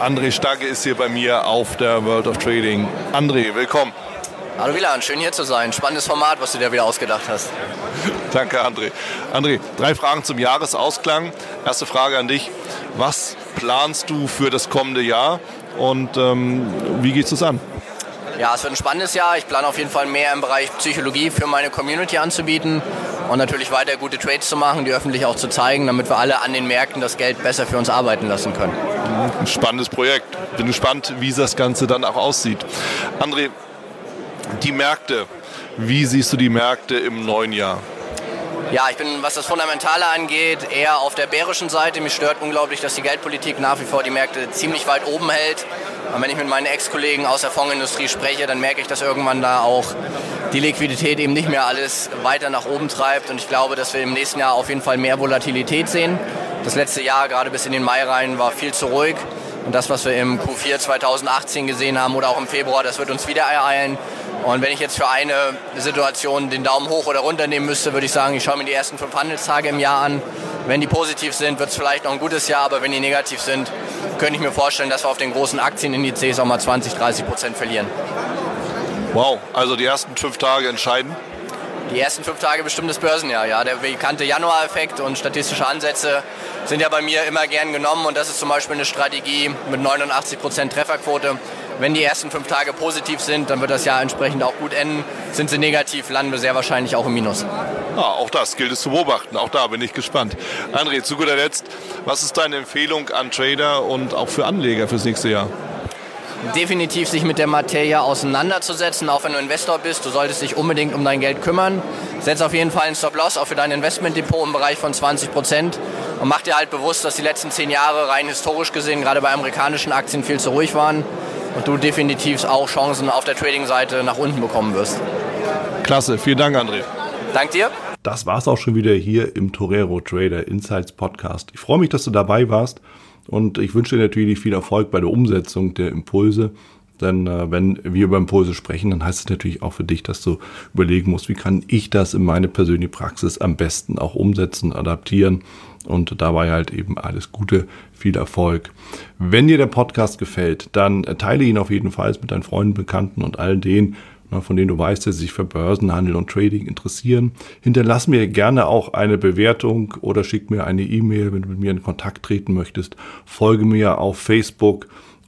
André Stagge ist hier bei mir auf der World of Trading. André, willkommen. Hallo Wieland, schön hier zu sein. Spannendes Format, was du dir wieder ausgedacht hast. Danke, André. André, drei Fragen zum Jahresausklang. Erste Frage an dich. Was planst du für das kommende Jahr und ähm, wie gehst du es an? Ja, es wird ein spannendes Jahr. Ich plane auf jeden Fall mehr im Bereich Psychologie für meine Community anzubieten und natürlich weiter gute Trades zu machen, die öffentlich auch zu zeigen, damit wir alle an den Märkten das Geld besser für uns arbeiten lassen können. Ein spannendes Projekt. Bin gespannt, wie das Ganze dann auch aussieht. André, die Märkte. Wie siehst du die Märkte im neuen Jahr? Ja, ich bin, was das Fundamentale angeht, eher auf der bärischen Seite. Mich stört unglaublich, dass die Geldpolitik nach wie vor die Märkte ziemlich weit oben hält. Und wenn ich mit meinen Ex-Kollegen aus der Fondsindustrie spreche, dann merke ich, dass irgendwann da auch die Liquidität eben nicht mehr alles weiter nach oben treibt. Und ich glaube, dass wir im nächsten Jahr auf jeden Fall mehr Volatilität sehen. Das letzte Jahr, gerade bis in den Mai rein, war viel zu ruhig. Und das, was wir im Q4 2018 gesehen haben oder auch im Februar, das wird uns wieder ereilen. Und wenn ich jetzt für eine Situation den Daumen hoch oder runter nehmen müsste, würde ich sagen, ich schaue mir die ersten fünf Handelstage im Jahr an. Wenn die positiv sind, wird es vielleicht noch ein gutes Jahr, aber wenn die negativ sind, könnte ich mir vorstellen, dass wir auf den großen Aktienindizes auch mal 20, 30 Prozent verlieren. Wow, also die ersten fünf Tage entscheiden? Die ersten fünf Tage bestimmt das Börsenjahr, ja. Der bekannte Januar-Effekt und statistische Ansätze sind ja bei mir immer gern genommen und das ist zum Beispiel eine Strategie mit 89 Prozent Trefferquote wenn die ersten fünf Tage positiv sind, dann wird das Jahr entsprechend auch gut enden. Sind sie negativ, landen wir sehr wahrscheinlich auch im Minus. Ja, auch das gilt es zu beobachten. Auch da bin ich gespannt. André, zu guter Letzt, was ist deine Empfehlung an Trader und auch für Anleger fürs nächste Jahr? definitiv sich mit der Materie auseinanderzusetzen, auch wenn du Investor bist. Du solltest dich unbedingt um dein Geld kümmern. Setz auf jeden Fall einen Stop-Loss auch für dein Investmentdepot im Bereich von 20 Prozent und mach dir halt bewusst, dass die letzten zehn Jahre rein historisch gesehen gerade bei amerikanischen Aktien viel zu ruhig waren und du definitiv auch Chancen auf der Trading-Seite nach unten bekommen wirst. Klasse, vielen Dank, André. Dank dir. Das war's auch schon wieder hier im Torero Trader Insights Podcast. Ich freue mich, dass du dabei warst und ich wünsche dir natürlich viel Erfolg bei der Umsetzung der Impulse. Denn äh, wenn wir über Impulse sprechen, dann heißt es natürlich auch für dich, dass du überlegen musst, wie kann ich das in meine persönliche Praxis am besten auch umsetzen, adaptieren und dabei halt eben alles Gute, viel Erfolg. Wenn dir der Podcast gefällt, dann teile ihn auf jeden Fall mit deinen Freunden, Bekannten und all denen, von denen du weißt, dass sie sich für Börsenhandel und Trading interessieren. Hinterlass mir gerne auch eine Bewertung oder schick mir eine E-Mail, wenn du mit mir in Kontakt treten möchtest. Folge mir auf Facebook